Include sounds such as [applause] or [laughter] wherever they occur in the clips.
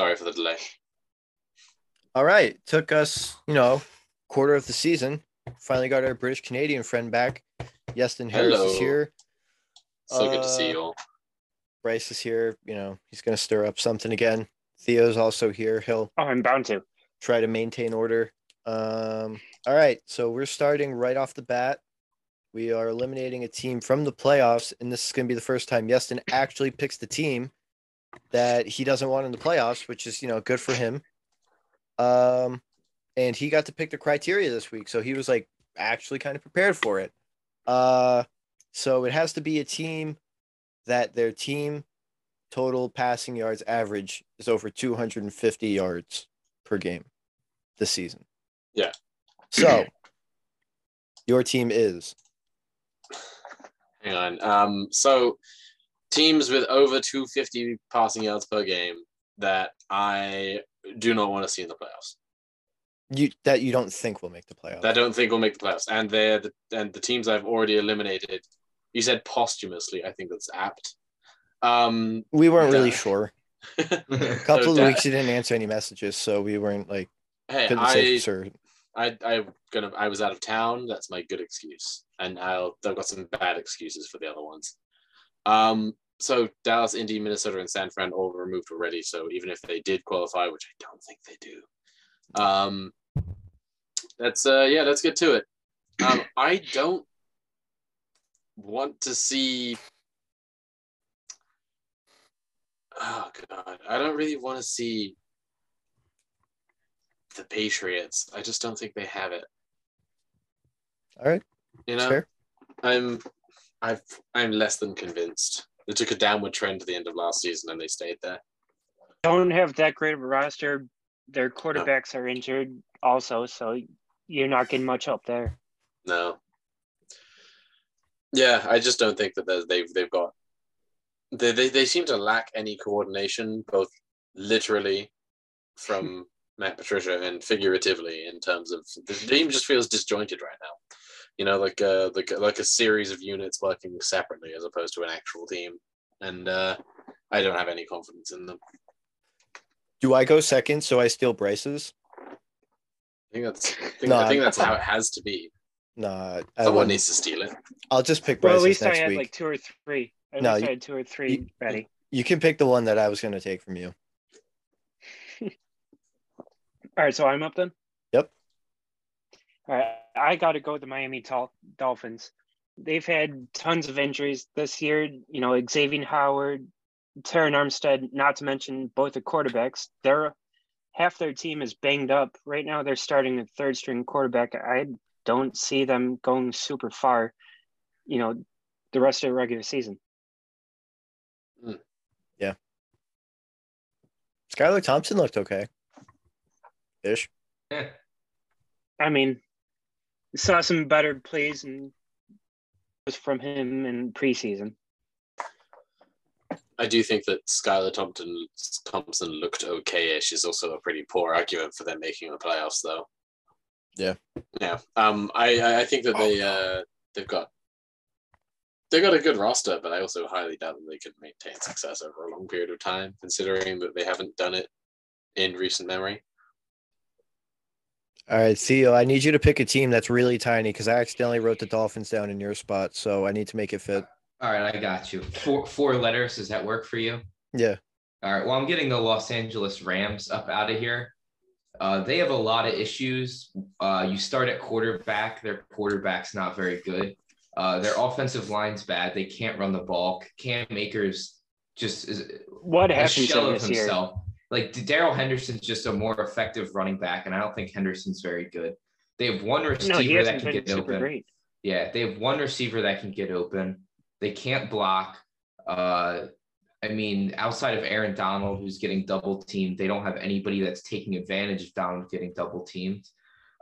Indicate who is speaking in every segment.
Speaker 1: Sorry for the delay.
Speaker 2: All right. Took us, you know, quarter of the season. Finally got our British Canadian friend back. Yeston Harris
Speaker 1: Hello.
Speaker 2: is here.
Speaker 1: So good to see
Speaker 2: Uh,
Speaker 1: you all.
Speaker 2: Bryce is here. You know, he's going to stir up something again. Theo's also here. He'll
Speaker 3: Oh, I'm bound to.
Speaker 2: try to maintain order. Um, all right. So we're starting right off the bat. We are eliminating a team from the playoffs, and this is going to be the first time Yeston actually picks the team that he doesn't want in the playoffs, which is you know good for him. Um, and he got to pick the criteria this week, so he was like actually kind of prepared for it. Uh, so it has to be a team that their team total passing yards average is over 250 yards per game this season.
Speaker 1: Yeah.
Speaker 2: So your team is
Speaker 1: Hang on. Um, so teams with over 250 passing yards per game that I do not want to see in the playoffs.
Speaker 2: you that you don't think will make the playoffs.
Speaker 1: That I don't think will make the playoffs. And they're the and the teams I've already eliminated. You said posthumously. I think that's apt. Um,
Speaker 2: we weren't really sure. [laughs] A
Speaker 1: so
Speaker 2: couple of
Speaker 1: that-
Speaker 2: weeks you didn't answer any messages, so we weren't like
Speaker 1: Hey, I. I, I gonna, I was out of town. That's my good excuse, and I'll, I've got some bad excuses for the other ones. Um, so Dallas, Indy, Minnesota, and San Fran all removed already. So even if they did qualify, which I don't think they do, um, that's uh, yeah, let's get to it. Um, [clears throat] I don't want to see. Oh God, I don't really want to see the Patriots. I just don't think they have it.
Speaker 2: All right,
Speaker 1: You know,
Speaker 2: fair.
Speaker 1: I'm, I've, I'm less than convinced. They took a downward trend to the end of last season and they stayed there.
Speaker 3: Don't have that great of a roster. Their quarterbacks are injured also, so you're not getting much help there.
Speaker 1: No. Yeah, I just don't think that they've they've got. They, they they seem to lack any coordination, both literally from [laughs] Matt Patricia and figuratively in terms of the team just feels disjointed right now. You know, like a like like a series of units working separately as opposed to an actual team, and uh, I don't have any confidence in them.
Speaker 2: Do I go second so I steal Bryce's?
Speaker 1: I think that's I think,
Speaker 2: No,
Speaker 1: I think that's how it has to be.
Speaker 2: Nah, I
Speaker 1: Someone
Speaker 2: wouldn't.
Speaker 1: needs to steal it.
Speaker 2: I'll just pick
Speaker 3: Well, at
Speaker 2: Bryce's
Speaker 3: least I had
Speaker 2: week.
Speaker 3: like two or three. At
Speaker 2: No,
Speaker 3: least
Speaker 2: you-
Speaker 3: I had two or three
Speaker 2: you-
Speaker 3: ready.
Speaker 2: You can pick the one that I was going to take from you. [laughs]
Speaker 3: All right, so I'm up then.
Speaker 2: Yep.
Speaker 3: All right, I got to go with the Miami Dol- Dolphins. They've had tons of injuries this year. You know, Xavier Howard, Terron Armstead, not to mention both the quarterbacks. They're half their team is banged up right now. They're starting a third string quarterback. I don't see them going super far. You know, the rest of the regular season. Hmm. Yeah.
Speaker 2: Skylar Thompson looked okay. Ish.
Speaker 4: Yeah.
Speaker 3: I mean, saw some better plays and was from him in preseason.
Speaker 1: I do think that Skylar Thompson Thompson looked okay-ish is also a pretty poor argument for them making the playoffs, though.
Speaker 2: Yeah.
Speaker 1: Yeah. Um. I I- I think that they uh they've got they've got a good roster, but I also highly doubt that they can maintain success over a long period of time, considering that they haven't done it in recent memory.
Speaker 2: All right, Theo, I need you to pick a team that's really tiny because I accidentally wrote the Dolphins down in your spot, so I need to make it fit.
Speaker 4: All right, I got you. Four four letters. Does that work for you?
Speaker 2: Yeah.
Speaker 4: All right. Well, I'm getting the Los Angeles Rams up out of here. Uh, they have a lot of issues. Uh, you start at quarterback. Their quarterback's not very good. Uh, their offensive line's bad. They can't run the ball. Cam Akers just is
Speaker 3: What
Speaker 4: a
Speaker 3: happened to
Speaker 4: shell
Speaker 3: him
Speaker 4: of
Speaker 3: this year?
Speaker 4: Like Darrell Henderson's just a more effective running back, and I don't think Henderson's very good. They have one receiver
Speaker 3: No,
Speaker 4: that can get open.
Speaker 3: great.
Speaker 4: Yeah, they have one receiver that can get open. They can't block. Uh, I mean, outside of Aaron Donald, who's getting double teamed, they don't have anybody that's taking advantage of Donald getting double teamed.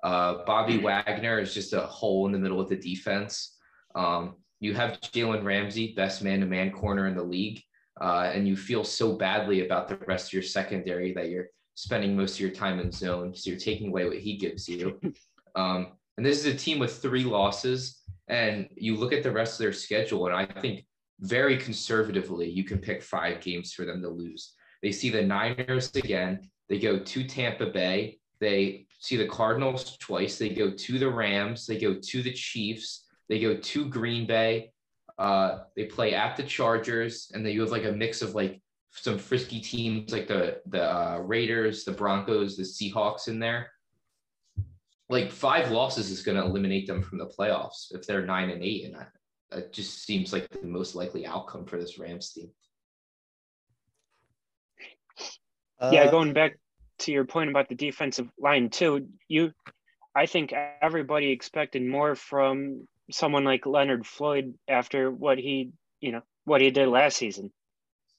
Speaker 4: Uh, Bobby Wagner is just a hole in the middle of the defense. Um, you have Jalen Ramsey, best man to man corner in the league, uh, and you feel so badly about the rest of your secondary that you're spending most of your time in zone. So you're taking away what he gives you. [laughs] Um, and this is a team with three losses. And you look at the rest of their schedule, and I think very conservatively, you can pick five games for them to lose. They see the Niners again. They go to Tampa Bay. They see the Cardinals twice. They go to the Rams. They go to the Chiefs. They go to Green Bay. Uh, they play at the Chargers, and then you have like a mix of like some frisky teams like the the uh, Raiders, the Broncos, the Seahawks in there. Like five losses is going to eliminate them from the playoffs if they're nine and eight, and that, that just seems like the most likely outcome for this Rams team.
Speaker 3: yeah,
Speaker 2: Uh,
Speaker 3: going back to your point about the defensive line too, you I think everybody expected more from someone like Leonard Floyd after what he, you know, what he did last season.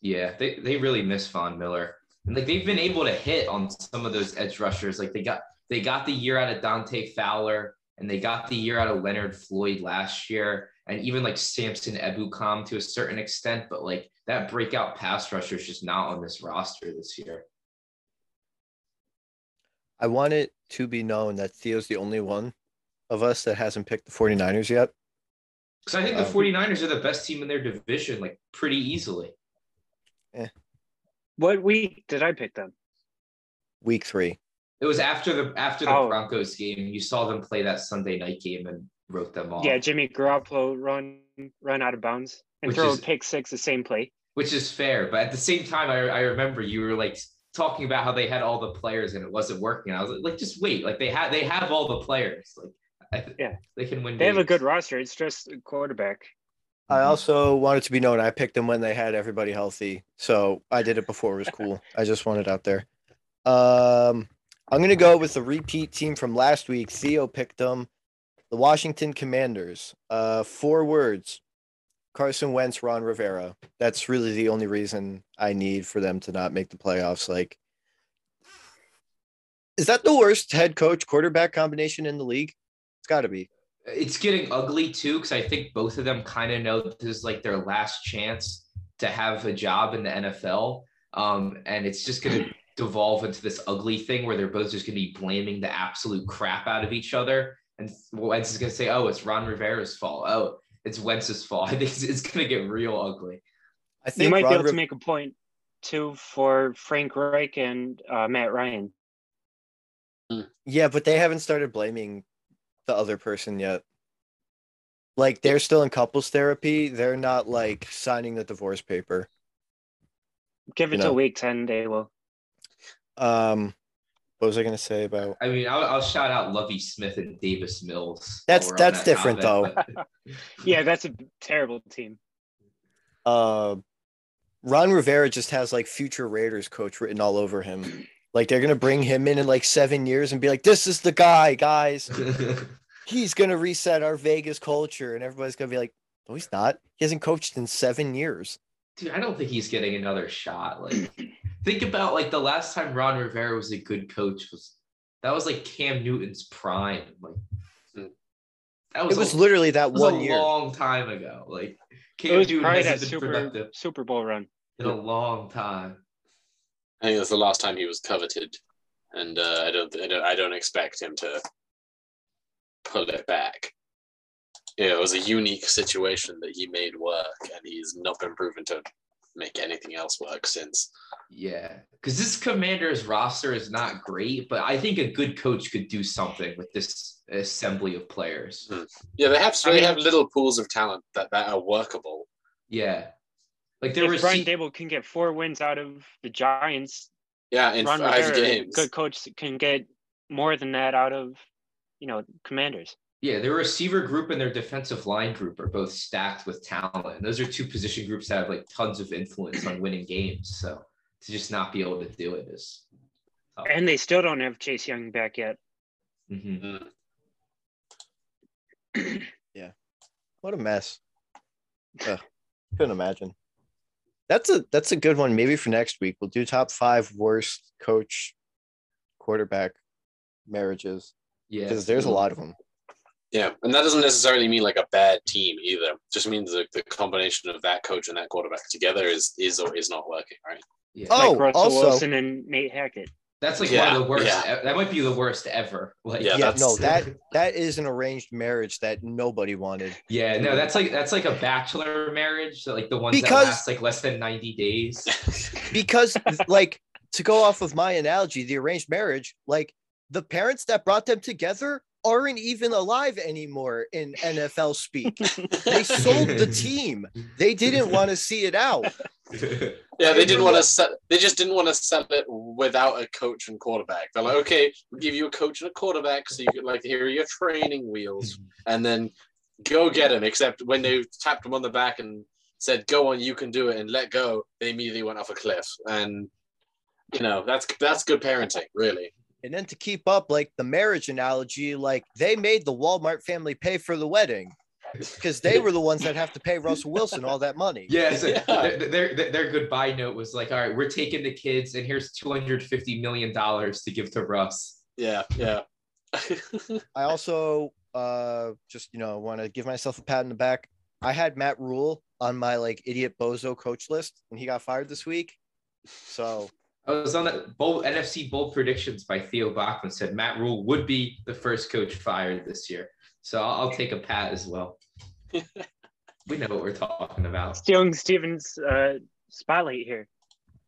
Speaker 4: Yeah, they, they really miss Von Miller. And like they've been able to hit on some of those edge rushers. Like they got they got the year out of Dante Fowler and they got the year out of Leonard Floyd last year and even like Samson Ebukam to a certain extent, but like that breakout pass rusher is just not on this roster this year.
Speaker 2: I want it to be known that Theo's the only one of us that hasn't picked the 49ers yet.
Speaker 4: Because I think the
Speaker 2: Um,
Speaker 4: 49ers are the best team in their division, like pretty easily.
Speaker 3: What week did I pick them?
Speaker 2: Week three.
Speaker 4: It was after the after the
Speaker 3: Oh.
Speaker 4: Broncos game. You saw them play that Sunday night game and wrote them off.
Speaker 3: Yeah, Jimmy Garoppolo run run out of bounds and
Speaker 4: Which
Speaker 3: throw
Speaker 4: is-
Speaker 3: a pick six the same play.
Speaker 4: which is fair. But at the same time, I, I remember you were like talking about how they had all the players and it wasn't working. I was like, like just wait, like they have they have all the players. Like I th-
Speaker 3: Yeah.
Speaker 4: they can win.
Speaker 3: They have a good roster. It's just quarterback.
Speaker 2: I also wanted to be known I picked them when they had everybody healthy. So I did it before it was cool. I just wanted out there. Um I'm gonna go with the repeat team from last week. Theo picked them. The Washington Commanders. Uh four words. Carson Wentz, Ron Rivera. That's really the only reason I need for them to not make the playoffs. Like is that the worst head coach quarterback combination in the league? It's gotta be.
Speaker 4: It's getting ugly too because I think both of them kind of know this is like their last chance to have a job in the NFL. Um, and it's just going to devolve into this ugly thing where they're both just going to be blaming the absolute crap out of each other. And Wentz is going to say, "Oh, it's Ron Rivera's fault. Oh, it's Wentz's fault." [laughs] I think it's, it's going to get real ugly.
Speaker 2: I think
Speaker 3: You might
Speaker 2: Ron
Speaker 3: be able
Speaker 2: Riv-
Speaker 3: to make a point too for Frank Reich and uh, Matt Ryan.
Speaker 2: Yeah, but they haven't started blaming the other person yet. Like they're still in couples therapy. They're not like signing the divorce paper.
Speaker 3: Give it
Speaker 2: You
Speaker 3: till
Speaker 2: know.
Speaker 3: week ten, they will.
Speaker 2: Um, what was I gonna say about?
Speaker 4: I mean, I'll, I'll shout out Lovie Smith and Davis Mills.
Speaker 2: That's-
Speaker 4: while we're on
Speaker 2: that's
Speaker 4: that
Speaker 2: different,
Speaker 4: topic. [laughs]
Speaker 3: Yeah, that's a terrible team.
Speaker 2: Uh, Ron Rivera just has like future Raiders coach written all over him. Like they're gonna bring him in in like seven years and be like, "This is the guy, guys. [laughs] He's gonna reset our Vegas culture," and everybody's gonna be like, "No, he's not. He hasn't coached in seven years."
Speaker 4: Dude, I don't think he's getting another shot. Like, think about like the last time Ron Rivera was a good coach was that was like Cam Newton's prime. Like, that was
Speaker 2: It was
Speaker 4: a,
Speaker 2: literally that
Speaker 4: that was
Speaker 2: one
Speaker 4: a
Speaker 2: year.
Speaker 4: long time ago. Like,
Speaker 3: It
Speaker 4: Cam
Speaker 3: was
Speaker 4: Newton
Speaker 3: probably that
Speaker 4: hasn't been
Speaker 3: Super
Speaker 4: productive
Speaker 3: Super Bowl run.
Speaker 4: in a long time.
Speaker 1: I think that's the last time he was coveted, and uh, I don't, I don't, I don't expect him to pull it back. Yeah, it was a unique situation that he made work, and he's not been proven to make anything else work since.
Speaker 4: Yeah, because this Commanders roster is not great, but I think a good coach could do something with this assembly of players.
Speaker 1: Yeah, they have
Speaker 3: I
Speaker 1: they
Speaker 3: mean-
Speaker 1: have little pools of talent that, that are workable.
Speaker 4: Yeah, like there
Speaker 3: if
Speaker 4: was
Speaker 3: Brian Daboll can get four wins out of the Giants,
Speaker 1: Yeah, in
Speaker 3: Ron
Speaker 1: five
Speaker 3: Rivera,
Speaker 1: games.
Speaker 3: good coach, can get more than that out of, you know, Commanders.
Speaker 4: Yeah, their receiver group and their defensive line group are both stacked with talent. And those are two position groups that have like tons of influence on winning games. So to just not be able to do it is tough.
Speaker 3: And they still don't have Chase Young back yet. [clears throat]
Speaker 4: Mhm.
Speaker 2: What a mess. Ugh, couldn't imagine. That's a that's a good one. Maybe for next week we'll do top five worst coach quarterback marriages
Speaker 4: yeah,
Speaker 2: because there's a lot of them.
Speaker 1: Yeah, and that doesn't necessarily mean like a bad team either. Just means that the combination of that coach and that quarterback together is is or is not working, right?
Speaker 4: Yeah.
Speaker 2: Oh,
Speaker 3: like Russell
Speaker 2: also-
Speaker 3: Wilson and Nate Hackett.
Speaker 4: That's like
Speaker 1: Yeah,
Speaker 4: one of the worst.
Speaker 1: yeah.
Speaker 4: That might be the worst ever. Like,
Speaker 1: Yeah,
Speaker 2: Yeah,
Speaker 1: that's-
Speaker 2: no, that that is an arranged marriage that nobody wanted.
Speaker 4: yeah, no, that's like that's like a bachelor marriage. So like the ones
Speaker 2: Because-
Speaker 4: that last like less than ninety days. [laughs]
Speaker 2: Because like to go off of my analogy, the arranged marriage, like the parents that brought them together aren't even alive anymore in NFL speak. They [laughs] sold the team. They didn't [laughs] want to see it out. [laughs]
Speaker 1: Yeah, they didn't want to set. They just didn't want to sell it without a coach and quarterback. They're like, okay, we'll give you a coach and a quarterback, so you could like here are your training wheels, mm-hmm. and then go get him. Except when they tapped him on the back and said, "Go on, you can do it," and let go, they immediately went off a cliff. And you know that's that's good parenting, really.
Speaker 2: And then to keep up like the marriage analogy, like they made the Walmart family pay for the wedding because they were the ones that have to pay Russell Wilson all that money.
Speaker 4: Yeah, so
Speaker 1: Yeah.
Speaker 4: Their, their their goodbye note was like, all right, we're taking the kids, and here's two hundred fifty million dollars to give to Russ.
Speaker 1: Yeah, yeah. [laughs]
Speaker 2: I also uh just you know want to give myself a pat in the back. I had Matt Rhule on my like idiot bozo coach list and he got fired this week. So
Speaker 4: I was on the bold NFC bold predictions by Theo Bachman said Matt Rhule would be the first coach fired this year. So I'll, I'll take a pat as well. [laughs] we know what we're talking about.
Speaker 3: Stealing Steven's uh, spotlight here.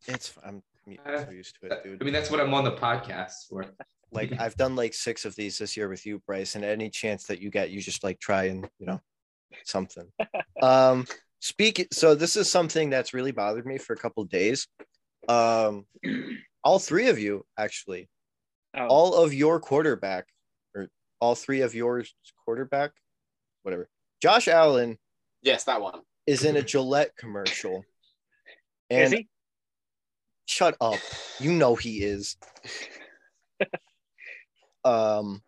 Speaker 2: it's I'm
Speaker 4: Uh,
Speaker 2: so used to it,
Speaker 4: I mean, that's what I'm on the podcast for.
Speaker 2: Like I've done like six of these this year with you, Bryce, and any chance that you get, you just like try and you know something. [laughs] Um, speak. So this is something that's really bothered me for a couple days. Um, all three of you actually,
Speaker 3: Oh,
Speaker 2: all of your quarterback, or all three of yours quarterback, whatever. Josh Allen
Speaker 1: yes, that one.
Speaker 2: is in a [laughs] Gillette commercial,
Speaker 3: is
Speaker 2: and
Speaker 3: he?
Speaker 2: shut up. You know he is. [laughs] um,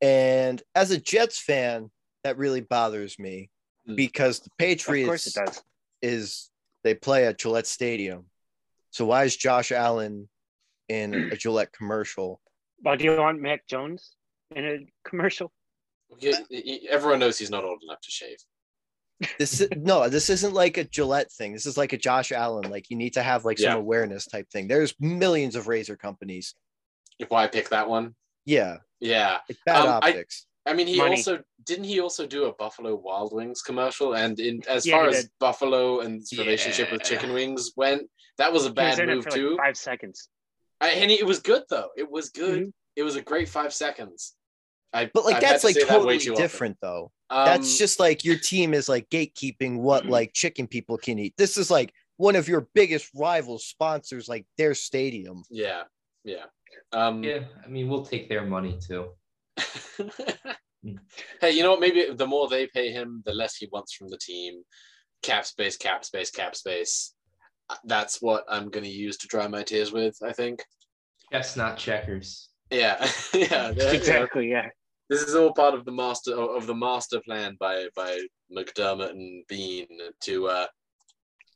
Speaker 2: and as a Jets fan, that really bothers me
Speaker 1: Hmm.
Speaker 2: because the
Speaker 3: Of course
Speaker 2: Patriots
Speaker 3: it does.
Speaker 2: is they play at Gillette Stadium. So why is Josh Allen in a [clears throat] Gillette commercial?
Speaker 3: Why do you want Mac Jones in a commercial?
Speaker 1: Yeah, Everyone knows he's not old enough to shave.
Speaker 2: This is, [laughs] no, this isn't like a Gillette thing. This is like a Josh Allen. Like you need to have like some
Speaker 1: Yeah.
Speaker 2: awareness type thing. There's millions of razor companies.
Speaker 1: Why pick that one?
Speaker 2: Yeah,
Speaker 1: Yeah,
Speaker 2: it's bad
Speaker 1: Um, I-
Speaker 2: optics.
Speaker 1: I mean, he
Speaker 3: Money.
Speaker 1: also didn't he also do a Buffalo Wild Wings commercial, and in as
Speaker 3: Yeah,
Speaker 1: far as. Buffalo and its relationship with chicken wings went, that was a
Speaker 3: He was
Speaker 1: bad move
Speaker 3: for
Speaker 1: too.
Speaker 3: like five seconds.
Speaker 1: I, and it was good though. It was good.
Speaker 3: Mhm.
Speaker 1: It was a great five seconds. I,
Speaker 2: But like
Speaker 1: I've had
Speaker 2: that's
Speaker 1: to
Speaker 2: like
Speaker 1: say that way
Speaker 2: totally
Speaker 1: often.
Speaker 2: different though.
Speaker 1: Um,
Speaker 2: that's just like your team is like gatekeeping what like chicken people can eat. This is like one of your biggest rival sponsors, like their stadium.
Speaker 1: yeah, yeah. Um,
Speaker 4: Yeah, I mean, we'll take their money too. [laughs]
Speaker 1: hey, you know what? Maybe the more they pay him, the less he wants from the team. Cap space, cap space, cap space. Uh, That's what I'm going to use to dry my tears with. I think.
Speaker 4: Chestnut checkers.
Speaker 1: Yeah, [laughs] yeah. [laughs] yeah,
Speaker 3: Exactly. Yeah.
Speaker 1: This is all part of the master of the master plan by by McDermott and Beane to uh,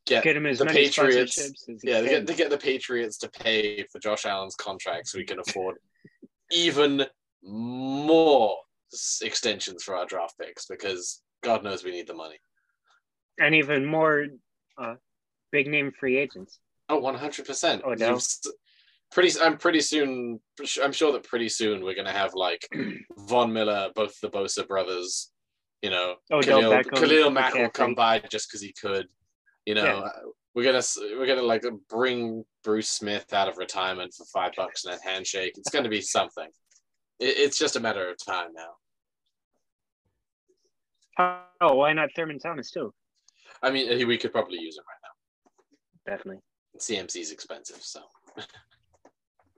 Speaker 1: get,
Speaker 3: Get him as
Speaker 1: the
Speaker 3: many
Speaker 1: Patriots.
Speaker 3: as
Speaker 1: Yeah, to get, to get the Patriots to pay for Josh Allen's contract so we can afford [laughs] even more extensions for our draft picks because God knows we need the money.
Speaker 3: and even more uh, big name free agents.
Speaker 1: Oh, 100%.
Speaker 3: Oh, no.
Speaker 1: You've Pretty, I'm pretty soon. I'm sure that pretty soon we're gonna have like Von Miller, both the Bosa brothers. You know, oh,
Speaker 3: Odell
Speaker 1: Khalil,
Speaker 3: Beckham,
Speaker 1: Khalil Mack will come by just because he could. You know,
Speaker 3: Yeah.
Speaker 1: we're gonna we're gonna like bring Bruce Smith out of retirement for five bucks and a handshake. It's gonna be something. It, it's just a matter of time now.
Speaker 3: Oh, why not Thurman Thomas too?
Speaker 1: I mean, we could probably use him right
Speaker 3: Definitely.
Speaker 1: now. CMC's expensive, so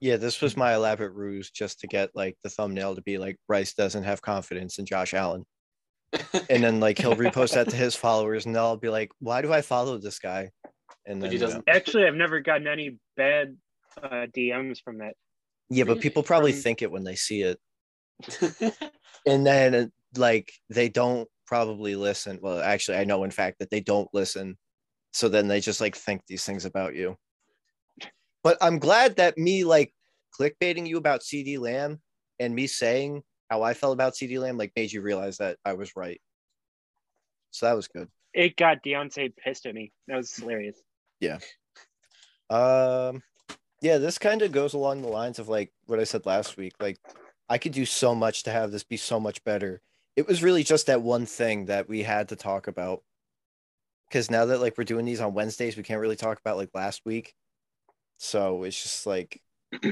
Speaker 2: Yeah, this was my elaborate ruse just to get like the thumbnail to be like Bryce doesn't have confidence in Josh Allen. And then like he'll repost that to his [laughs] followers and they'll be like, Why do I follow this guy? And then
Speaker 1: he
Speaker 2: you know.
Speaker 1: doesn't.
Speaker 3: Actually, I've never gotten any bad uh, DMs from that.
Speaker 2: Yeah, but people probably
Speaker 3: Um,
Speaker 2: think it when they see it. [laughs] And then uh, like they don't probably listen. Well, actually, I know in fact that they don't listen. So then they just like think these things about you. But I'm glad that me like clickbaiting you about CeeDee Lamb and me saying how I felt about CeeDee Lamb like made you realize that I was right. So that was good.
Speaker 3: It got Deontay pissed at me. That was hilarious.
Speaker 2: Yeah um, Yeah, this kind of goes along the lines of like what I said last week. Like, I could do so much to have this be so much better. It was really just that one thing that we had to talk about. Because now that like we're doing these on Wednesdays, we can't really talk about like last week. So it's just like, [clears throat]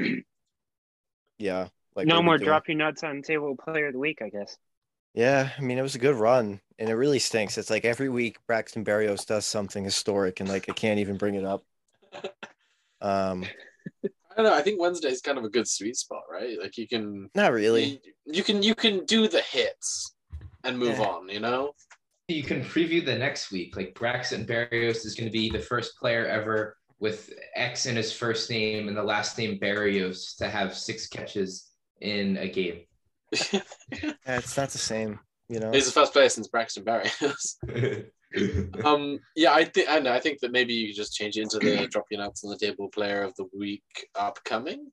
Speaker 2: yeah, like
Speaker 3: no
Speaker 2: what are we
Speaker 3: more drop your nuts on table player of the week, I guess.
Speaker 2: Yeah, I mean it was a good run, and it really stinks. It's like every week Braxton Berrios does something historic, and like I can't even bring it up. [laughs] Um,
Speaker 1: I don't know. I think Wednesday is kind of a good sweet spot, right? Like you can
Speaker 2: not really.
Speaker 1: you, you can you can do the hits and move
Speaker 2: Yeah.
Speaker 1: on. You know.
Speaker 4: You can preview the next week. Like Braxton Berrios is going to be the first player ever with X in his first name and the last name Berrios to have six catches in a game. [laughs]
Speaker 2: Yeah, it's not the same, you know.
Speaker 1: He's the first player since Braxton Berrios. [laughs] um, yeah, I think I know. I think that maybe you could just change it into the [clears throat] drop your nuts on the table player of the week upcoming.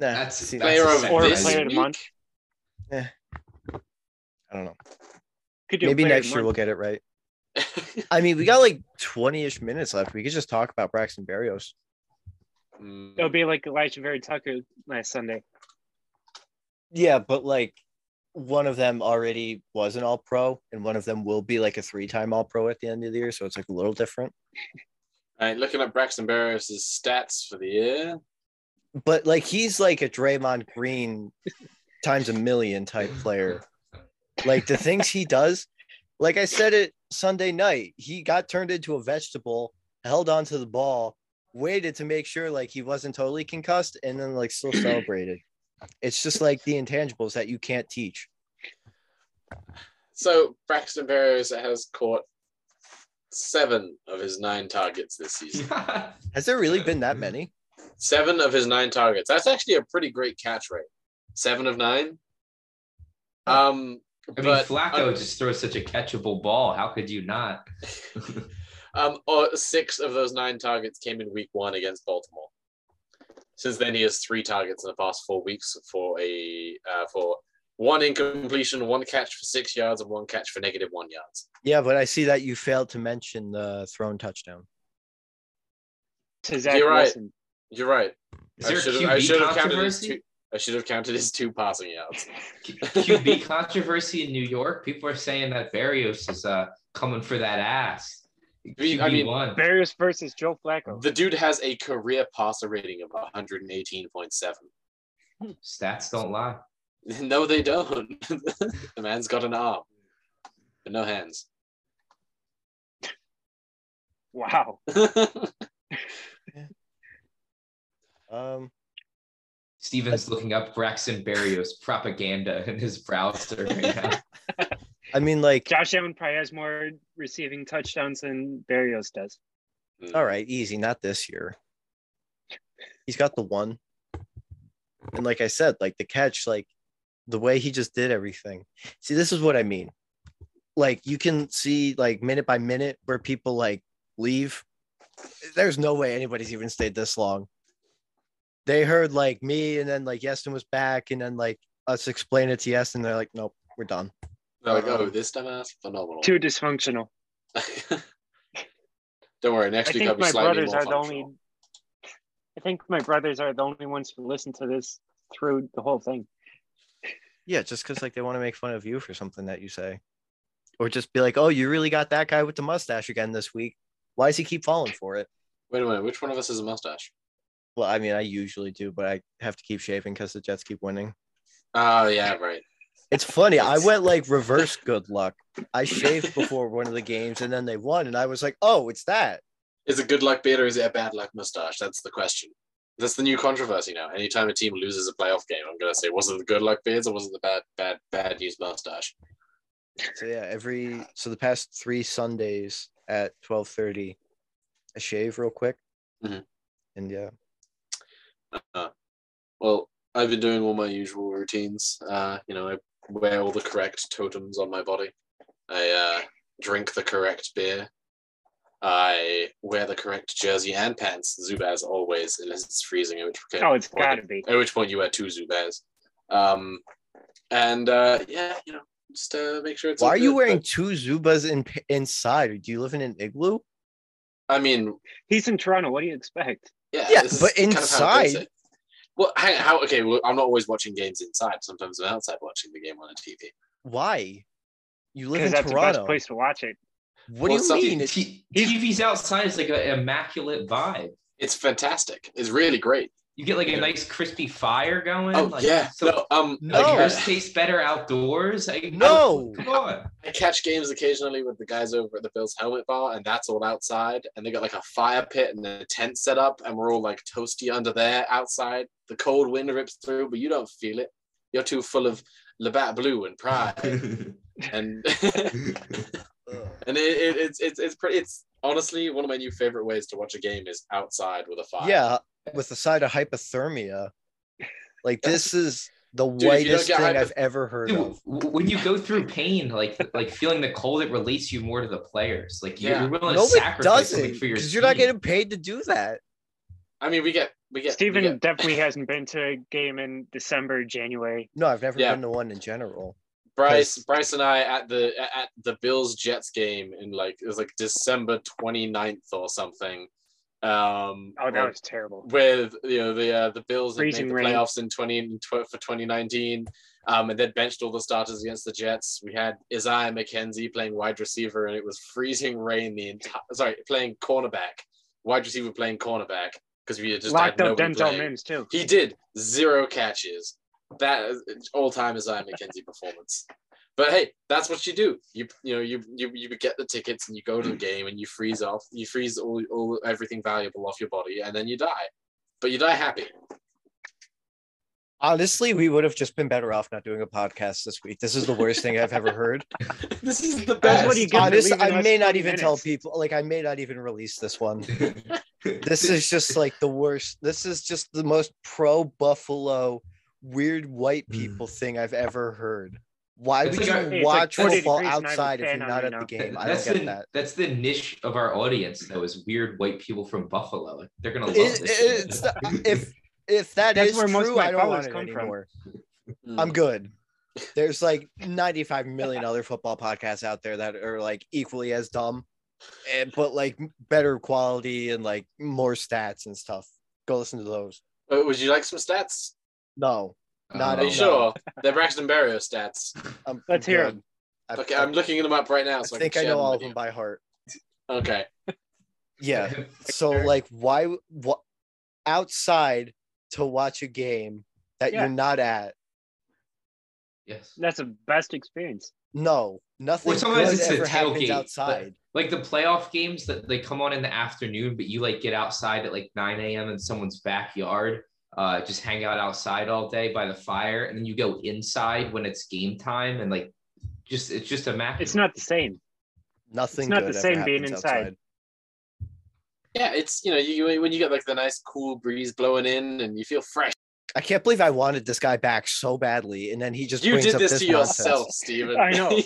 Speaker 2: Nah,
Speaker 4: That's-
Speaker 2: see,
Speaker 4: that's
Speaker 1: Player
Speaker 4: a
Speaker 1: of
Speaker 3: Or
Speaker 1: this
Speaker 3: player of the month.
Speaker 2: Yeah, I don't know.
Speaker 3: Could do
Speaker 2: Maybe next year we'll get it right. [laughs] I mean, we got like twenty-ish minutes left. We could just talk about Braxton Berrios.
Speaker 1: Mm,
Speaker 3: It'll be like Elijah Very Tucker last Sunday.
Speaker 2: Yeah, but like one of them already was an all pro, and one of them will be like a three time all pro at the end of the year. So it's like a little different. [laughs]
Speaker 1: All right, looking at Braxton Berrios' stats for the year.
Speaker 2: But like he's like a Draymond Green times a million type player. Like the things he [laughs] does, like I said it Sunday night, he got turned into a vegetable, held onto the ball, waited to make sure like he wasn't totally concussed, and then like still celebrated. It's just like the intangibles that you can't teach.
Speaker 1: So Braxton Berrios has caught seven of his nine targets this season. [laughs]
Speaker 2: Has there really been that many?
Speaker 1: seven of his nine targets. That's actually a pretty great catch rate. Seven of nine. Um,
Speaker 4: I mean,
Speaker 1: but
Speaker 4: Flacco
Speaker 1: uh,
Speaker 4: just throws such a catchable ball. How could you not? [laughs]
Speaker 1: um, or six of those nine targets came in week one against Baltimore. Since then, he has three targets in the past four weeks for a uh, for one incompletion, one catch for six yards, and one catch for negative one yards.
Speaker 2: Yeah, but I see that you failed to mention the thrown touchdown.
Speaker 3: To Zach
Speaker 1: You're right.
Speaker 3: Wilson.
Speaker 1: You're right.
Speaker 4: Is
Speaker 1: I
Speaker 4: there a
Speaker 1: I
Speaker 4: QB
Speaker 1: should have counted his
Speaker 4: controversy?
Speaker 1: two. I should have counted his two passing yards.
Speaker 4: QB [laughs] controversy in New York. People are saying that Berrios is uh, coming for that ass.
Speaker 1: mean- I mean,
Speaker 4: QB1.
Speaker 3: Bears versus Joe Flacco.
Speaker 1: The dude has a career passer rating of 118.7.
Speaker 4: Stats don't lie. [laughs]
Speaker 1: No, they don't. [laughs] the man's got an arm, but no hands.
Speaker 3: Wow.
Speaker 2: Um,
Speaker 4: Steven's looking up Braxton Berrios propaganda in his browser right now. [laughs]
Speaker 2: I mean, like,
Speaker 3: Josh Allen probably has more receiving touchdowns than Berrios does.
Speaker 2: all right, easy, not this year. He's got the one. And like I said, like the catch, like the way he just did everything. See, this is what I mean. Like you can see like minute by minute where people like leave. There's no way anybody's even stayed this long. They heard like me and then like Yeston was back and then like us explain it to Yeston. They're like, nope, we're done.
Speaker 1: They're like, oh, this dumbass, phenomenal.
Speaker 3: Too dysfunctional. [laughs]
Speaker 1: Don't worry, next
Speaker 3: I
Speaker 1: week I'll
Speaker 3: think
Speaker 1: be
Speaker 3: my
Speaker 1: slightly
Speaker 3: brothers
Speaker 1: more
Speaker 3: are the only. I think my brothers are the only ones who listen to this through the whole thing.
Speaker 2: Yeah, just because like they want to make fun of you for something that you say, or just be like, "Oh, you really got that guy with the mustache again this week. Why does he keep falling for it?"
Speaker 1: Wait a minute, which one of us has a mustache?
Speaker 2: Well, I mean, I usually do, but I have to keep shaving because the Jets keep winning.
Speaker 1: Oh yeah, right.
Speaker 2: It's funny. I went like reverse good luck. I shaved before one of the games, and then they won, and I was like, "Oh, it's that."
Speaker 1: Is it good luck beard or is it a bad luck mustache? That's the question. That's the new controversy now. Anytime a team loses a playoff game, I'm gonna say, was it the good luck beards or was it the bad, bad, bad news mustache?
Speaker 2: So yeah, every so the past three Sundays at twelve thirty, I shave real quick,
Speaker 1: Mhm.
Speaker 2: and yeah,
Speaker 1: Well, I've been doing all my usual routines. Uh, you know, I wear all the correct totems on my body. I uh, drink the correct beer. I wear the correct jersey and pants, Zubaz always, unless it's freezing, at which point,
Speaker 3: Oh, it's got to be.
Speaker 1: at which point you wear two Zubaz. Um, and uh, yeah, you know, just uh, make sure it's.
Speaker 2: why
Speaker 1: all
Speaker 2: are you
Speaker 1: good,
Speaker 2: wearing
Speaker 1: but-
Speaker 2: two Zubaz in inside? Do you live in an igloo?
Speaker 1: I mean,
Speaker 3: He's in Toronto. What do you expect?
Speaker 1: Yeah,
Speaker 2: Yeah,
Speaker 1: this is
Speaker 2: but
Speaker 1: kind of how
Speaker 2: inside-
Speaker 1: Well, hang, how? Okay, well, I'm not always watching games inside. Sometimes I'm outside watching the game on a TV.
Speaker 2: Why? You live
Speaker 3: Because
Speaker 2: in
Speaker 3: that's the
Speaker 2: Toronto.
Speaker 3: best place to watch it.
Speaker 2: What
Speaker 1: Well,
Speaker 2: do you mean?
Speaker 4: T- TV's outside is like an immaculate vibe.
Speaker 1: It's fantastic. It's really great.
Speaker 4: You get like a nice crispy fire going.
Speaker 1: Oh
Speaker 4: like,
Speaker 1: yeah.
Speaker 4: So
Speaker 1: no, um,
Speaker 2: No.
Speaker 4: like
Speaker 1: like,
Speaker 4: yours
Speaker 1: I,
Speaker 4: tastes better outdoors. I,
Speaker 2: No.
Speaker 4: come on.
Speaker 1: I catch games occasionally with the guys over at the Bills Helmet Bar, and that's all outside. And they got like a fire pit and a tent set up, and we're all like toasty under there outside. The cold wind rips through, but you don't feel it. You're too full of Labatt Blue and pride, [laughs] and [laughs] and it, it, it's it's it's pretty. It's honestly one of my new favorite ways to watch a game is outside with a fire.
Speaker 2: yeah, with the side of hypothermia. Like this is the
Speaker 1: you don't
Speaker 2: whitest thing
Speaker 1: hypo-
Speaker 2: I've ever heard
Speaker 4: Dude,
Speaker 2: of.
Speaker 4: when you go through pain, like like feeling the cold, it relates you more to the players. Like you're,
Speaker 1: Yeah.
Speaker 4: you're willing
Speaker 2: No,
Speaker 4: to sacrifice something
Speaker 2: doesn't,
Speaker 4: for your
Speaker 2: because you're not getting paid to do that.
Speaker 1: I mean, we get we get we get-
Speaker 3: definitely hasn't been to a game in December, January.
Speaker 2: No, I've never
Speaker 1: Yeah.
Speaker 2: been to one in general.
Speaker 1: Bryce, Bryce and I at the at the Bills Jets game in like it was like December 29th or something. Um,
Speaker 3: Oh, that
Speaker 1: like,
Speaker 3: was terrible.
Speaker 1: with you know the uh, the Bills had made
Speaker 3: Freezing
Speaker 1: the
Speaker 3: rain.
Speaker 1: playoffs in 20 and tw- for 2019, um, and then benched all the starters against the Jets. We had Isaiah McKenzie playing wide receiver, and it was freezing rain the entire. Sorry, playing cornerback, wide receiver playing cornerback because we had just
Speaker 3: Locked
Speaker 1: had
Speaker 3: up Denzel. Mims too.
Speaker 1: He did zero catches. That all time Isaiah McKenzie performance. But hey, that's what you do. You you know you you you get the tickets and you go to the game and you freeze off. You freeze all, all everything valuable off your body and then you die. But you die happy.
Speaker 2: Honestly, we would have just been better off not doing a podcast this week. This is the worst thing I've ever heard. [laughs]
Speaker 1: this is the best.
Speaker 3: what you get for
Speaker 2: Honest, I may not
Speaker 3: 20
Speaker 2: even tell people. Like, I may not even release this one. [laughs] This is just like the worst. This is just the most pro Buffalo, weird white hmm. people thing I've ever heard. Why
Speaker 4: It's
Speaker 2: would
Speaker 4: like
Speaker 2: you
Speaker 4: a-
Speaker 3: it's like
Speaker 2: watch football
Speaker 3: degrees and I have a
Speaker 2: outside if you're not at
Speaker 3: now.
Speaker 2: the game? I
Speaker 4: that's
Speaker 2: don't get
Speaker 4: the
Speaker 2: that.
Speaker 4: that's the niche of our audience though is weird white people from Buffalo. Like, They're gonna love
Speaker 2: It-
Speaker 4: this. shit.
Speaker 2: it's not- if if that
Speaker 3: That's
Speaker 2: is
Speaker 3: where most of
Speaker 2: true,
Speaker 3: my
Speaker 2: I don't want it
Speaker 3: come from.
Speaker 2: anymore.
Speaker 1: Mm.
Speaker 2: I'm good. There's like 95 million other football podcasts out there that are like equally as dumb, and, but like better quality and like more stats and stuff. Go listen to those.
Speaker 1: Uh, would you like some stats?
Speaker 2: No, Um, not
Speaker 1: Are you sure? They're Braxton Berrios stats.
Speaker 2: I'm
Speaker 3: Let's hear
Speaker 2: good. I,
Speaker 1: Okay,
Speaker 2: I-
Speaker 1: I'm looking them up right now. So I,
Speaker 2: think
Speaker 1: can
Speaker 2: I know all of them by heart.
Speaker 1: Okay. [laughs]
Speaker 2: Yeah. So like, why? What outside to watch a game that
Speaker 3: Yeah.
Speaker 2: you're not at?
Speaker 4: yes.
Speaker 3: That's the best experience.
Speaker 2: No, nothing
Speaker 4: Or sometimes
Speaker 2: good
Speaker 4: it's a
Speaker 2: ever happens
Speaker 4: tailgate.
Speaker 2: outside.
Speaker 4: Like the playoff games that they come on in the afternoon, but you like get outside at like 9 a.m. in someone's backyard, uh, just hang out outside all day by the fire, and then you go inside when it's game time, and like just it's just a map.
Speaker 3: It's not the same.
Speaker 2: Nothing.
Speaker 3: It's not
Speaker 2: good
Speaker 3: the same being inside.
Speaker 2: outside.
Speaker 1: Yeah, it's you know you when you get like the nice cool breeze blowing in and you feel fresh.
Speaker 2: I can't believe I wanted this guy back so badly, and then he just
Speaker 1: You
Speaker 2: brings
Speaker 1: did
Speaker 2: up
Speaker 1: this,
Speaker 2: this
Speaker 1: to
Speaker 2: nonsense.
Speaker 1: yourself, Steven.
Speaker 3: I know. [laughs]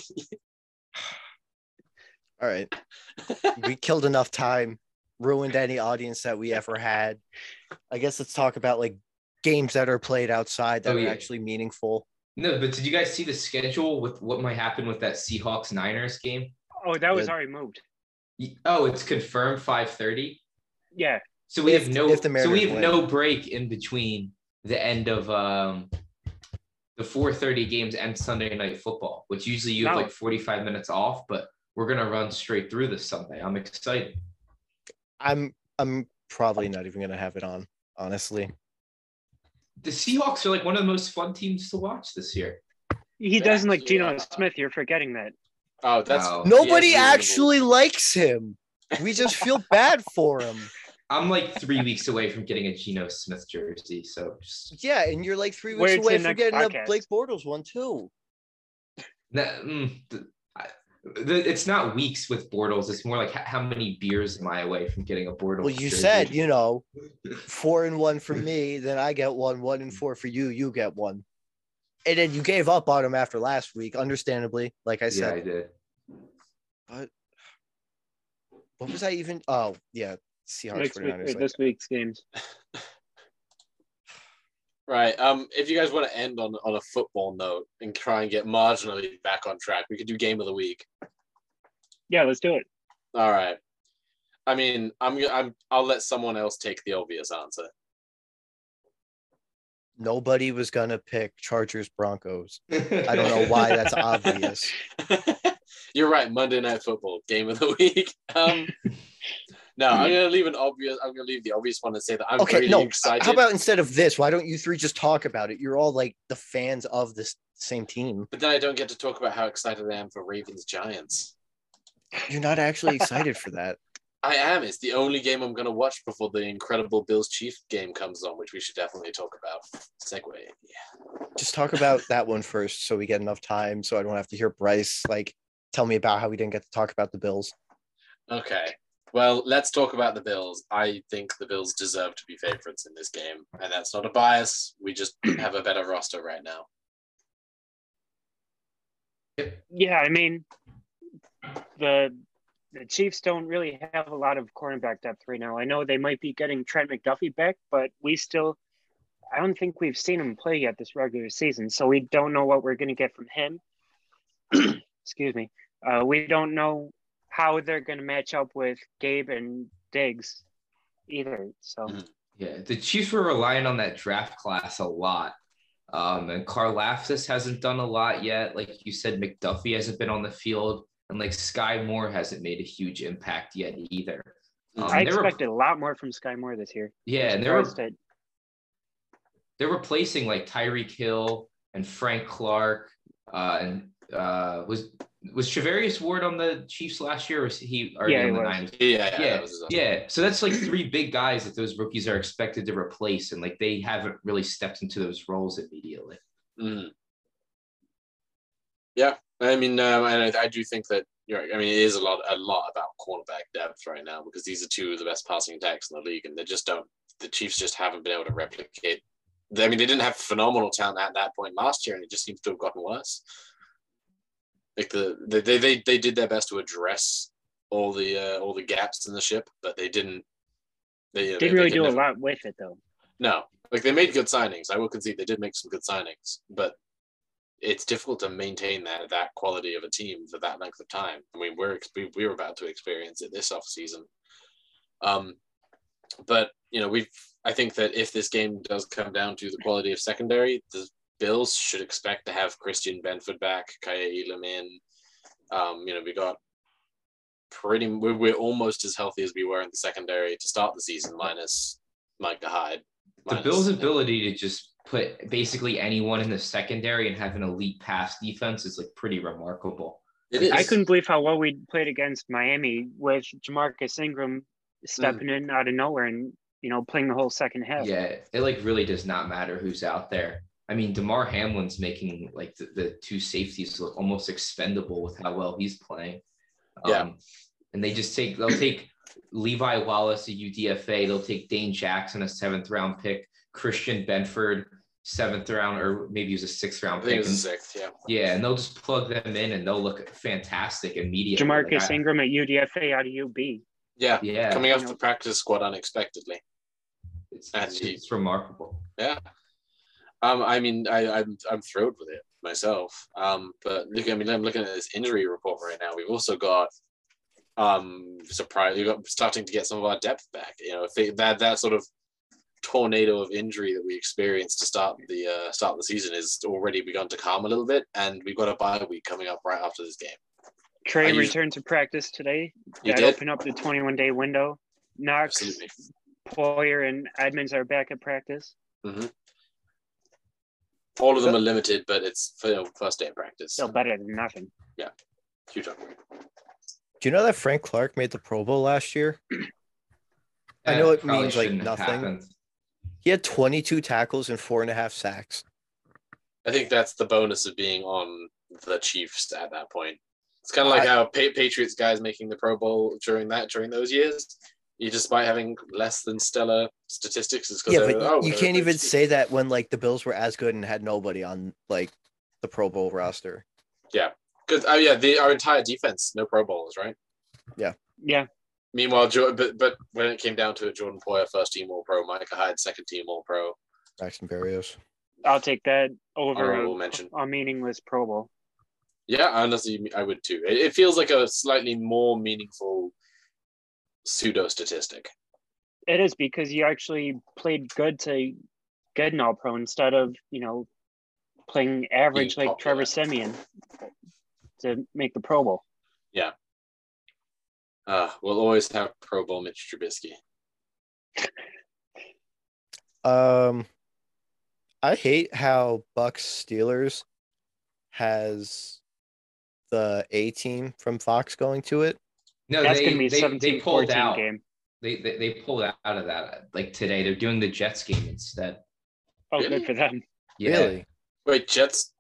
Speaker 2: All right, [laughs] we killed enough time, ruined any audience that we ever had. I guess let's talk about like games that are played outside that
Speaker 4: Oh,
Speaker 2: are actually meaningful.
Speaker 4: No, but did you guys see the schedule with what might happen with that Seahawks Niners game?
Speaker 3: Oh, that was
Speaker 2: Good.
Speaker 3: already moved.
Speaker 4: Oh, it's confirmed 5:30.
Speaker 3: Yeah.
Speaker 4: So we
Speaker 2: If-
Speaker 4: have no
Speaker 2: the
Speaker 4: so we
Speaker 2: Mariners
Speaker 4: have no break in between the end of um the 4:30 games and Sunday night football, which usually you have
Speaker 3: No.
Speaker 4: like 45 minutes off, but we're gonna run straight through this Sunday. I'm excited.
Speaker 2: I'm I'm probably not even gonna have it on, honestly.
Speaker 4: The Seahawks are like one of the most fun teams to watch this year.
Speaker 3: He
Speaker 1: They
Speaker 3: doesn't like
Speaker 1: actually,
Speaker 3: Geno
Speaker 1: uh,
Speaker 3: Smith. You're forgetting that.
Speaker 1: Oh, that's
Speaker 4: Wow.
Speaker 2: Nobody
Speaker 1: yeah, it's
Speaker 2: actually likes him. We just feel [laughs] bad for him.
Speaker 4: I'm like three weeks away from getting a Geno Smith jersey, so just
Speaker 2: Yeah, and you're like three weeks
Speaker 3: till
Speaker 2: away from
Speaker 3: next
Speaker 2: getting a. Blake Bortles one too.
Speaker 4: That, mm, th- I- the- it's not weeks with Bortles. It's more like how many beers am I away from getting a Bortles?
Speaker 2: Well, you
Speaker 4: jersey?
Speaker 2: said, you know, [laughs] four and one for me, then I get one, one and four for you, you get one. And then you gave up on him after last week, understandably. Like I said,
Speaker 4: yeah,
Speaker 2: said,
Speaker 4: I did.
Speaker 2: what was I even? Oh, yeah, Seahawks
Speaker 3: Next week,
Speaker 2: 49ers. like-
Speaker 3: this week's games. [laughs]
Speaker 1: right. Um, if you guys want to end on on a football note and try and get marginally back on track, we could do game of the week.
Speaker 3: Yeah, let's do it.
Speaker 1: All right. I mean, I'm I'm I'll let someone else take the obvious answer.
Speaker 2: Nobody was gonna pick Chargers Broncos. [laughs] I don't know why that's obvious. [laughs]
Speaker 1: You're right. Monday Night Football game of the week. Um, [laughs] no, I'm gonna leave an obvious. I'm gonna leave the obvious one and say that I'm
Speaker 2: Okay,
Speaker 1: really
Speaker 2: no.
Speaker 1: excited.
Speaker 2: How about instead of this, why don't you three just talk about it? You're all like the fans of this same team.
Speaker 1: But then I don't get to talk about how excited I am for Ravens Giants.
Speaker 2: You're not actually excited for that. [laughs]
Speaker 1: I am. It's the only game I'm gonna watch before the incredible Bills Chief game comes on, which we should definitely talk about. Segue. Yeah.
Speaker 2: Just talk about that one first, so we get enough time, so I don't have to hear Bryce like tell me about how we didn't get to talk about the Bills.
Speaker 1: Okay. Well, let's talk about the Bills. I think the Bills deserve to be favorites in this game, and that's not a bias. We just [clears throat] have a better roster right now.
Speaker 3: Yeah, I mean, the the Chiefs don't really have a lot of cornerback depth right now. I know they might be getting Trent McDuffie back, but we still, I don't think we've seen him play yet this regular season, so we don't know what we're going to get from him. [clears throat] Excuse me. Uh, we don't know how they're going to match up with Gabe and Diggs either. So
Speaker 1: Mhm.
Speaker 4: Yeah, the Chiefs were relying on that draft class a lot. Um, and Karlaftis hasn't done a lot yet. Like you said, McDuffie hasn't been on the field, and like Skyy Moore hasn't made a huge impact yet either. Um,
Speaker 3: I
Speaker 4: they were-
Speaker 3: expected a lot more from Skyy Moore this year.
Speaker 4: yeah, and they're they're replacing like Tyreek Hill and Frank Clark. Uh, and uh, was was Charvarius Ward on the Chiefs last year, or was he already
Speaker 3: Yeah, he
Speaker 4: on the
Speaker 3: was.
Speaker 4: Niners?
Speaker 1: Yeah, yeah,
Speaker 4: yeah,
Speaker 1: that was-
Speaker 4: yeah. So that's like three big guys that those rookies are expected to replace, and like they haven't really stepped into those roles immediately.
Speaker 1: Mhm. Yeah, I mean, um, and I, I do think that you're. right. I mean, it is a lot, a lot about cornerback depth right now because these are two of the best passing attacks in the league, and they just don't. The Chiefs just haven't been able to replicate. I mean, they didn't have phenomenal talent at that point last year, and it just seems to have gotten worse. Like the they they they, did their best to address all the uh, all the gaps in the ship, but they didn't. They
Speaker 3: didn't
Speaker 1: they-
Speaker 3: really
Speaker 1: they
Speaker 3: do a lot with it though.
Speaker 1: no, like they made good signings. I will concede they did make some good signings, but it's difficult to maintain that that quality of a team for that length of time. I mean, we're we we're about to experience it this off season. Um, but you know, we've. I think that if this game does come down to the quality of secondary, the Bills should expect to have Christian Benford back, Kaiir Elam in. Um, you know, we got pretty. We're, we're almost as healthy as we were in the secondary to start the season, minus Micah Hyde.
Speaker 4: The Bills' ability to just put basically anyone in the secondary and have an elite pass defense is like pretty remarkable.
Speaker 1: It is.
Speaker 3: I couldn't believe how well we played against Miami with Jamarcus Ingram stepping in out of nowhere and you know playing the whole second half.
Speaker 4: Yeah, it like really does not matter who's out there. I mean, Damar Hamlin's making like the, the two safeties look almost expendable with how well he's playing.
Speaker 1: Yeah.
Speaker 4: Um, and they just take they'll take Levi Wallace a UDFA, they'll take Dane Jackson a seventh round pick, Christian Benford seventh round or maybe he was a sixth round
Speaker 1: I think it
Speaker 4: pick.
Speaker 1: was
Speaker 4: and-
Speaker 1: sixth. Yeah.
Speaker 4: yeah, and they'll just plug them in and they'll look fantastic immediately. Like,
Speaker 3: Jamarcus
Speaker 4: I-
Speaker 3: Ingram at UDFA out of UB.
Speaker 1: Yeah.
Speaker 4: Yeah,
Speaker 1: Coming off the practice squad unexpectedly.
Speaker 4: it's, it's, it's remarkable.
Speaker 1: Yeah. Um, I mean, I, I'm I'm thrilled with it myself. Um, but look, I mean, I'm looking at this injury report right now. We've also got um surprise. We got starting to get some of our depth back. You know, if they, that that sort of tornado of injury that we experienced to start the uh, start of the season is already begun to calm a little bit, and we've got a bye week coming up right after this game.
Speaker 3: Trey
Speaker 1: used-
Speaker 3: returned to practice today.
Speaker 1: You
Speaker 3: That
Speaker 1: did?
Speaker 3: opened up the 21 day window. Knox,
Speaker 1: Absolutely.
Speaker 3: Poyer, and Edmonds are back at practice.
Speaker 1: All of them are limited, but it's for you know, first day of practice.
Speaker 3: Still better than nothing.
Speaker 1: Yeah, huge upgrade.
Speaker 2: Do you know that Frank Clark made the Pro Bowl last year? [clears throat] I know it means, like, nothing.
Speaker 4: happened.
Speaker 2: He had 22 tackles and four and a half sacks.
Speaker 1: I think that's the bonus of being on the Chiefs at that point. It's kind of like
Speaker 2: I-
Speaker 1: how pa- Patriots guys making the Pro Bowl during that during those years. You despite having less than stellar statistics, is
Speaker 2: Yeah,
Speaker 1: because
Speaker 2: but
Speaker 1: oh,
Speaker 2: you can't even
Speaker 1: just-
Speaker 2: say that when like the Bills were as good and had nobody on like the Pro Bowl roster.
Speaker 1: Yeah, because oh yeah, the, our entire defense no Pro Bowlers, right?
Speaker 3: Yeah. Yeah.
Speaker 1: Meanwhile, Jo- but but when it came down to it, Jordan Poyer first team All Pro, Micah Hyde second team All Pro.
Speaker 2: Braxton Berrios.
Speaker 3: I'll take that over a,
Speaker 1: mention.
Speaker 3: a meaningless Pro Bowl.
Speaker 1: Yeah, honestly, I would too. It, it feels like a slightly more meaningful pseudo statistic.
Speaker 3: It is because you actually played good to get an all pro instead of, you know, playing average
Speaker 1: Being
Speaker 3: like Trevor. Siemian to make the Pro Bowl. Yeah.
Speaker 1: Uh, we'll always have Pro Bowl Mitch Trubisky.
Speaker 2: Um, I hate how Bucs Steelers has the A team from Fox going to it.
Speaker 4: No,
Speaker 3: That's
Speaker 4: they,
Speaker 3: going to be a
Speaker 4: they,
Speaker 3: 17
Speaker 4: they pulled
Speaker 3: 14
Speaker 4: out.
Speaker 3: game.
Speaker 4: They, they they pulled out of that like today. They're doing the Jets game instead.
Speaker 3: Oh,
Speaker 1: Really?
Speaker 3: good for them.
Speaker 4: Yeah,
Speaker 2: Really?
Speaker 1: Wait, Jets,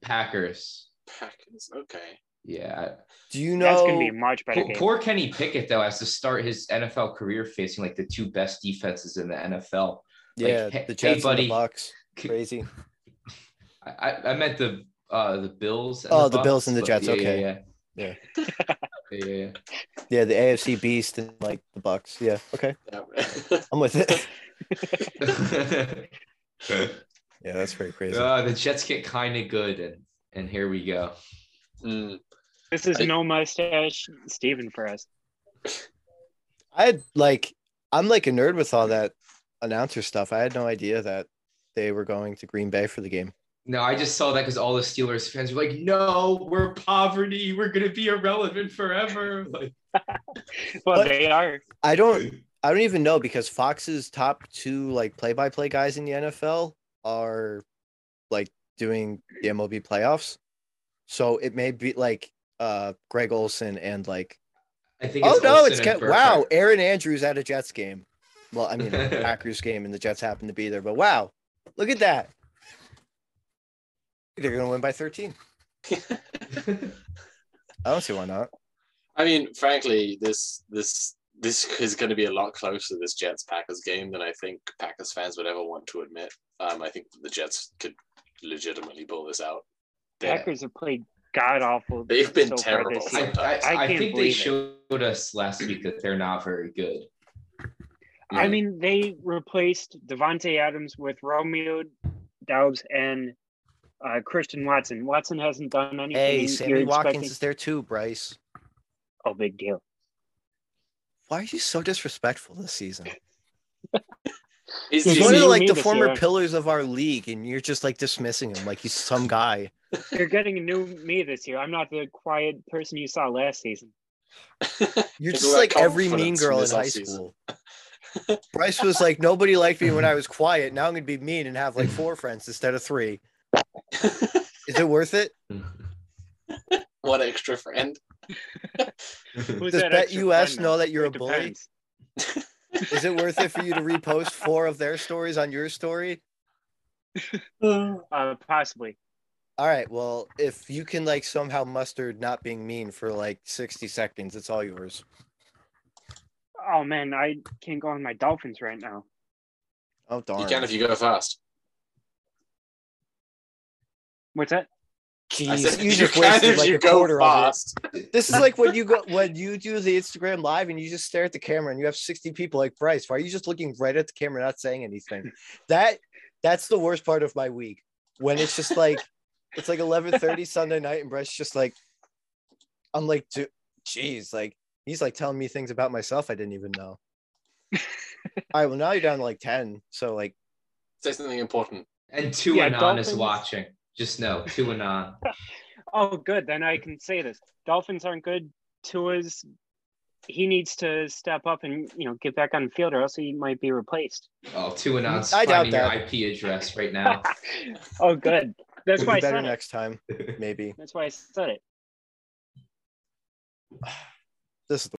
Speaker 4: Packers.
Speaker 1: Packers. Okay.
Speaker 4: Yeah,
Speaker 2: Do you know?
Speaker 3: That's going to be a much better
Speaker 4: poor,
Speaker 3: game.
Speaker 4: poor Kenny Pickett though has to start his NFL career facing like the two best defenses in the NFL.
Speaker 2: yeah,
Speaker 4: like, hey-
Speaker 2: the
Speaker 4: hey,
Speaker 2: Jets and the Bucks. [laughs] Crazy.
Speaker 4: I, I I meant the uh the Bills. And
Speaker 2: Oh, the
Speaker 4: Bucks,
Speaker 2: Bills and the Jets,
Speaker 4: Yeah,
Speaker 2: okay.
Speaker 4: Yeah. Yeah. yeah, [laughs] [laughs] yeah,
Speaker 2: Yeah, the AFC Beast and like the Bucks. Yeah, okay,
Speaker 1: Yeah.
Speaker 2: I'm with it.
Speaker 4: yeah. [laughs]
Speaker 2: yeah, that's pretty crazy.
Speaker 4: Uh, the Jets get kind of good, and and here we go.
Speaker 1: Mm,
Speaker 3: This is
Speaker 1: I-
Speaker 3: no mustache Steven for us.
Speaker 2: I had like, I'm like a nerd with all that announcer stuff. I had no idea that they were going to Green Bay for the game.
Speaker 4: No, I just saw that because all the Steelers fans were like, "No, we're poverty. We're gonna be irrelevant forever." [laughs] Like, [laughs]
Speaker 3: Well,
Speaker 2: But-
Speaker 3: they are.
Speaker 2: I don't I don't even know because Fox's top two like play by play guys in the NFL are like doing the MLB playoffs. So it may be like uh Greg Olsen and like
Speaker 4: I think.
Speaker 2: oh no,
Speaker 4: Olsen
Speaker 2: it's
Speaker 4: and
Speaker 2: Ke- wow, Erin Andrews at a Jets game. Well, I mean a [laughs] Packers game and the Jets happen to be there, but wow, look at that. They're gonna win by 13. [laughs] I don't see why not.
Speaker 1: I mean, frankly, this this this is going to be a lot closer to this Jets Packers game than I think Packers fans would ever want to admit. Um, I think the Jets could legitimately pull this out. They're-
Speaker 3: Packers have played god awful.
Speaker 1: They've been
Speaker 3: so
Speaker 1: terrible
Speaker 4: I, I,
Speaker 3: I
Speaker 4: I think they
Speaker 3: believe it.
Speaker 4: showed us last week that they're not very good.
Speaker 3: I mean, they replaced Davante Adams with Romeo Doubs and uh, Christian Watson. Watson hasn't done anything.
Speaker 2: Hey,
Speaker 3: you're
Speaker 2: Sammy Watkins
Speaker 3: expecting-
Speaker 2: is there too, Bryce.
Speaker 3: Oh, big deal.
Speaker 2: Why are you so disrespectful this season? [laughs]
Speaker 1: He's,
Speaker 3: He's
Speaker 2: He's
Speaker 1: he's-
Speaker 2: one of like the former
Speaker 3: year.
Speaker 2: pillars of our league, and you're just like dismissing him like he's some guy. [laughs]
Speaker 3: You're getting a new me this year. I'm not the quiet person you saw last season. [laughs]
Speaker 2: You're just like every mean girl in high
Speaker 1: offseason.
Speaker 2: school. Bryce was like, nobody liked me when I was quiet. Now I'm gonna be mean and have like four friends instead of three. [laughs] Is it worth it? [laughs]
Speaker 1: One extra friend. [laughs]
Speaker 3: Who's
Speaker 2: Does
Speaker 3: that
Speaker 2: Bet US
Speaker 3: friend
Speaker 2: know that you're a
Speaker 3: It
Speaker 2: bully? Is it worth it for you to repost four of their stories on your story?
Speaker 3: Uh, possibly.
Speaker 2: All right. Well, if you can like somehow muster not being mean for like 60 seconds, it's all yours.
Speaker 3: Oh man, I can't go on my Dolphins right now.
Speaker 2: Oh darn.
Speaker 1: You can if you go fast.
Speaker 3: What's that?
Speaker 2: Jeez,
Speaker 1: said
Speaker 2: you
Speaker 1: you
Speaker 2: just wasted like
Speaker 1: you
Speaker 2: a
Speaker 1: go
Speaker 2: quarter of it. This is like when you go [laughs] when you do the Instagram live and you just stare at the camera and you have 60 people like Bryce. Why are you just looking right at the camera, not saying anything? [laughs] That that's the worst part of my week. When it's just like it's like 11:30 [laughs] Sunday night and Bryce just like I'm like, "Dude, geez, like he's like telling me things about myself I didn't even know. All right, well now you're down to like 10. So like
Speaker 1: Say something important.
Speaker 4: and two
Speaker 3: Yeah,
Speaker 4: Anon is watching. Just know, two and [laughs] on.
Speaker 3: Oh, good. Then I can say this. Dolphins aren't good. Tua's he needs to step up and you know get back on the field, or else he might be replaced.
Speaker 4: Oh, two and on.
Speaker 2: I doubt
Speaker 4: finding your
Speaker 2: that.
Speaker 4: IP address right [laughs] now.
Speaker 3: oh, good. That's
Speaker 2: it'll
Speaker 3: why I
Speaker 2: be better
Speaker 3: said it.
Speaker 2: next time, maybe.
Speaker 3: That's why I said it.
Speaker 2: This is the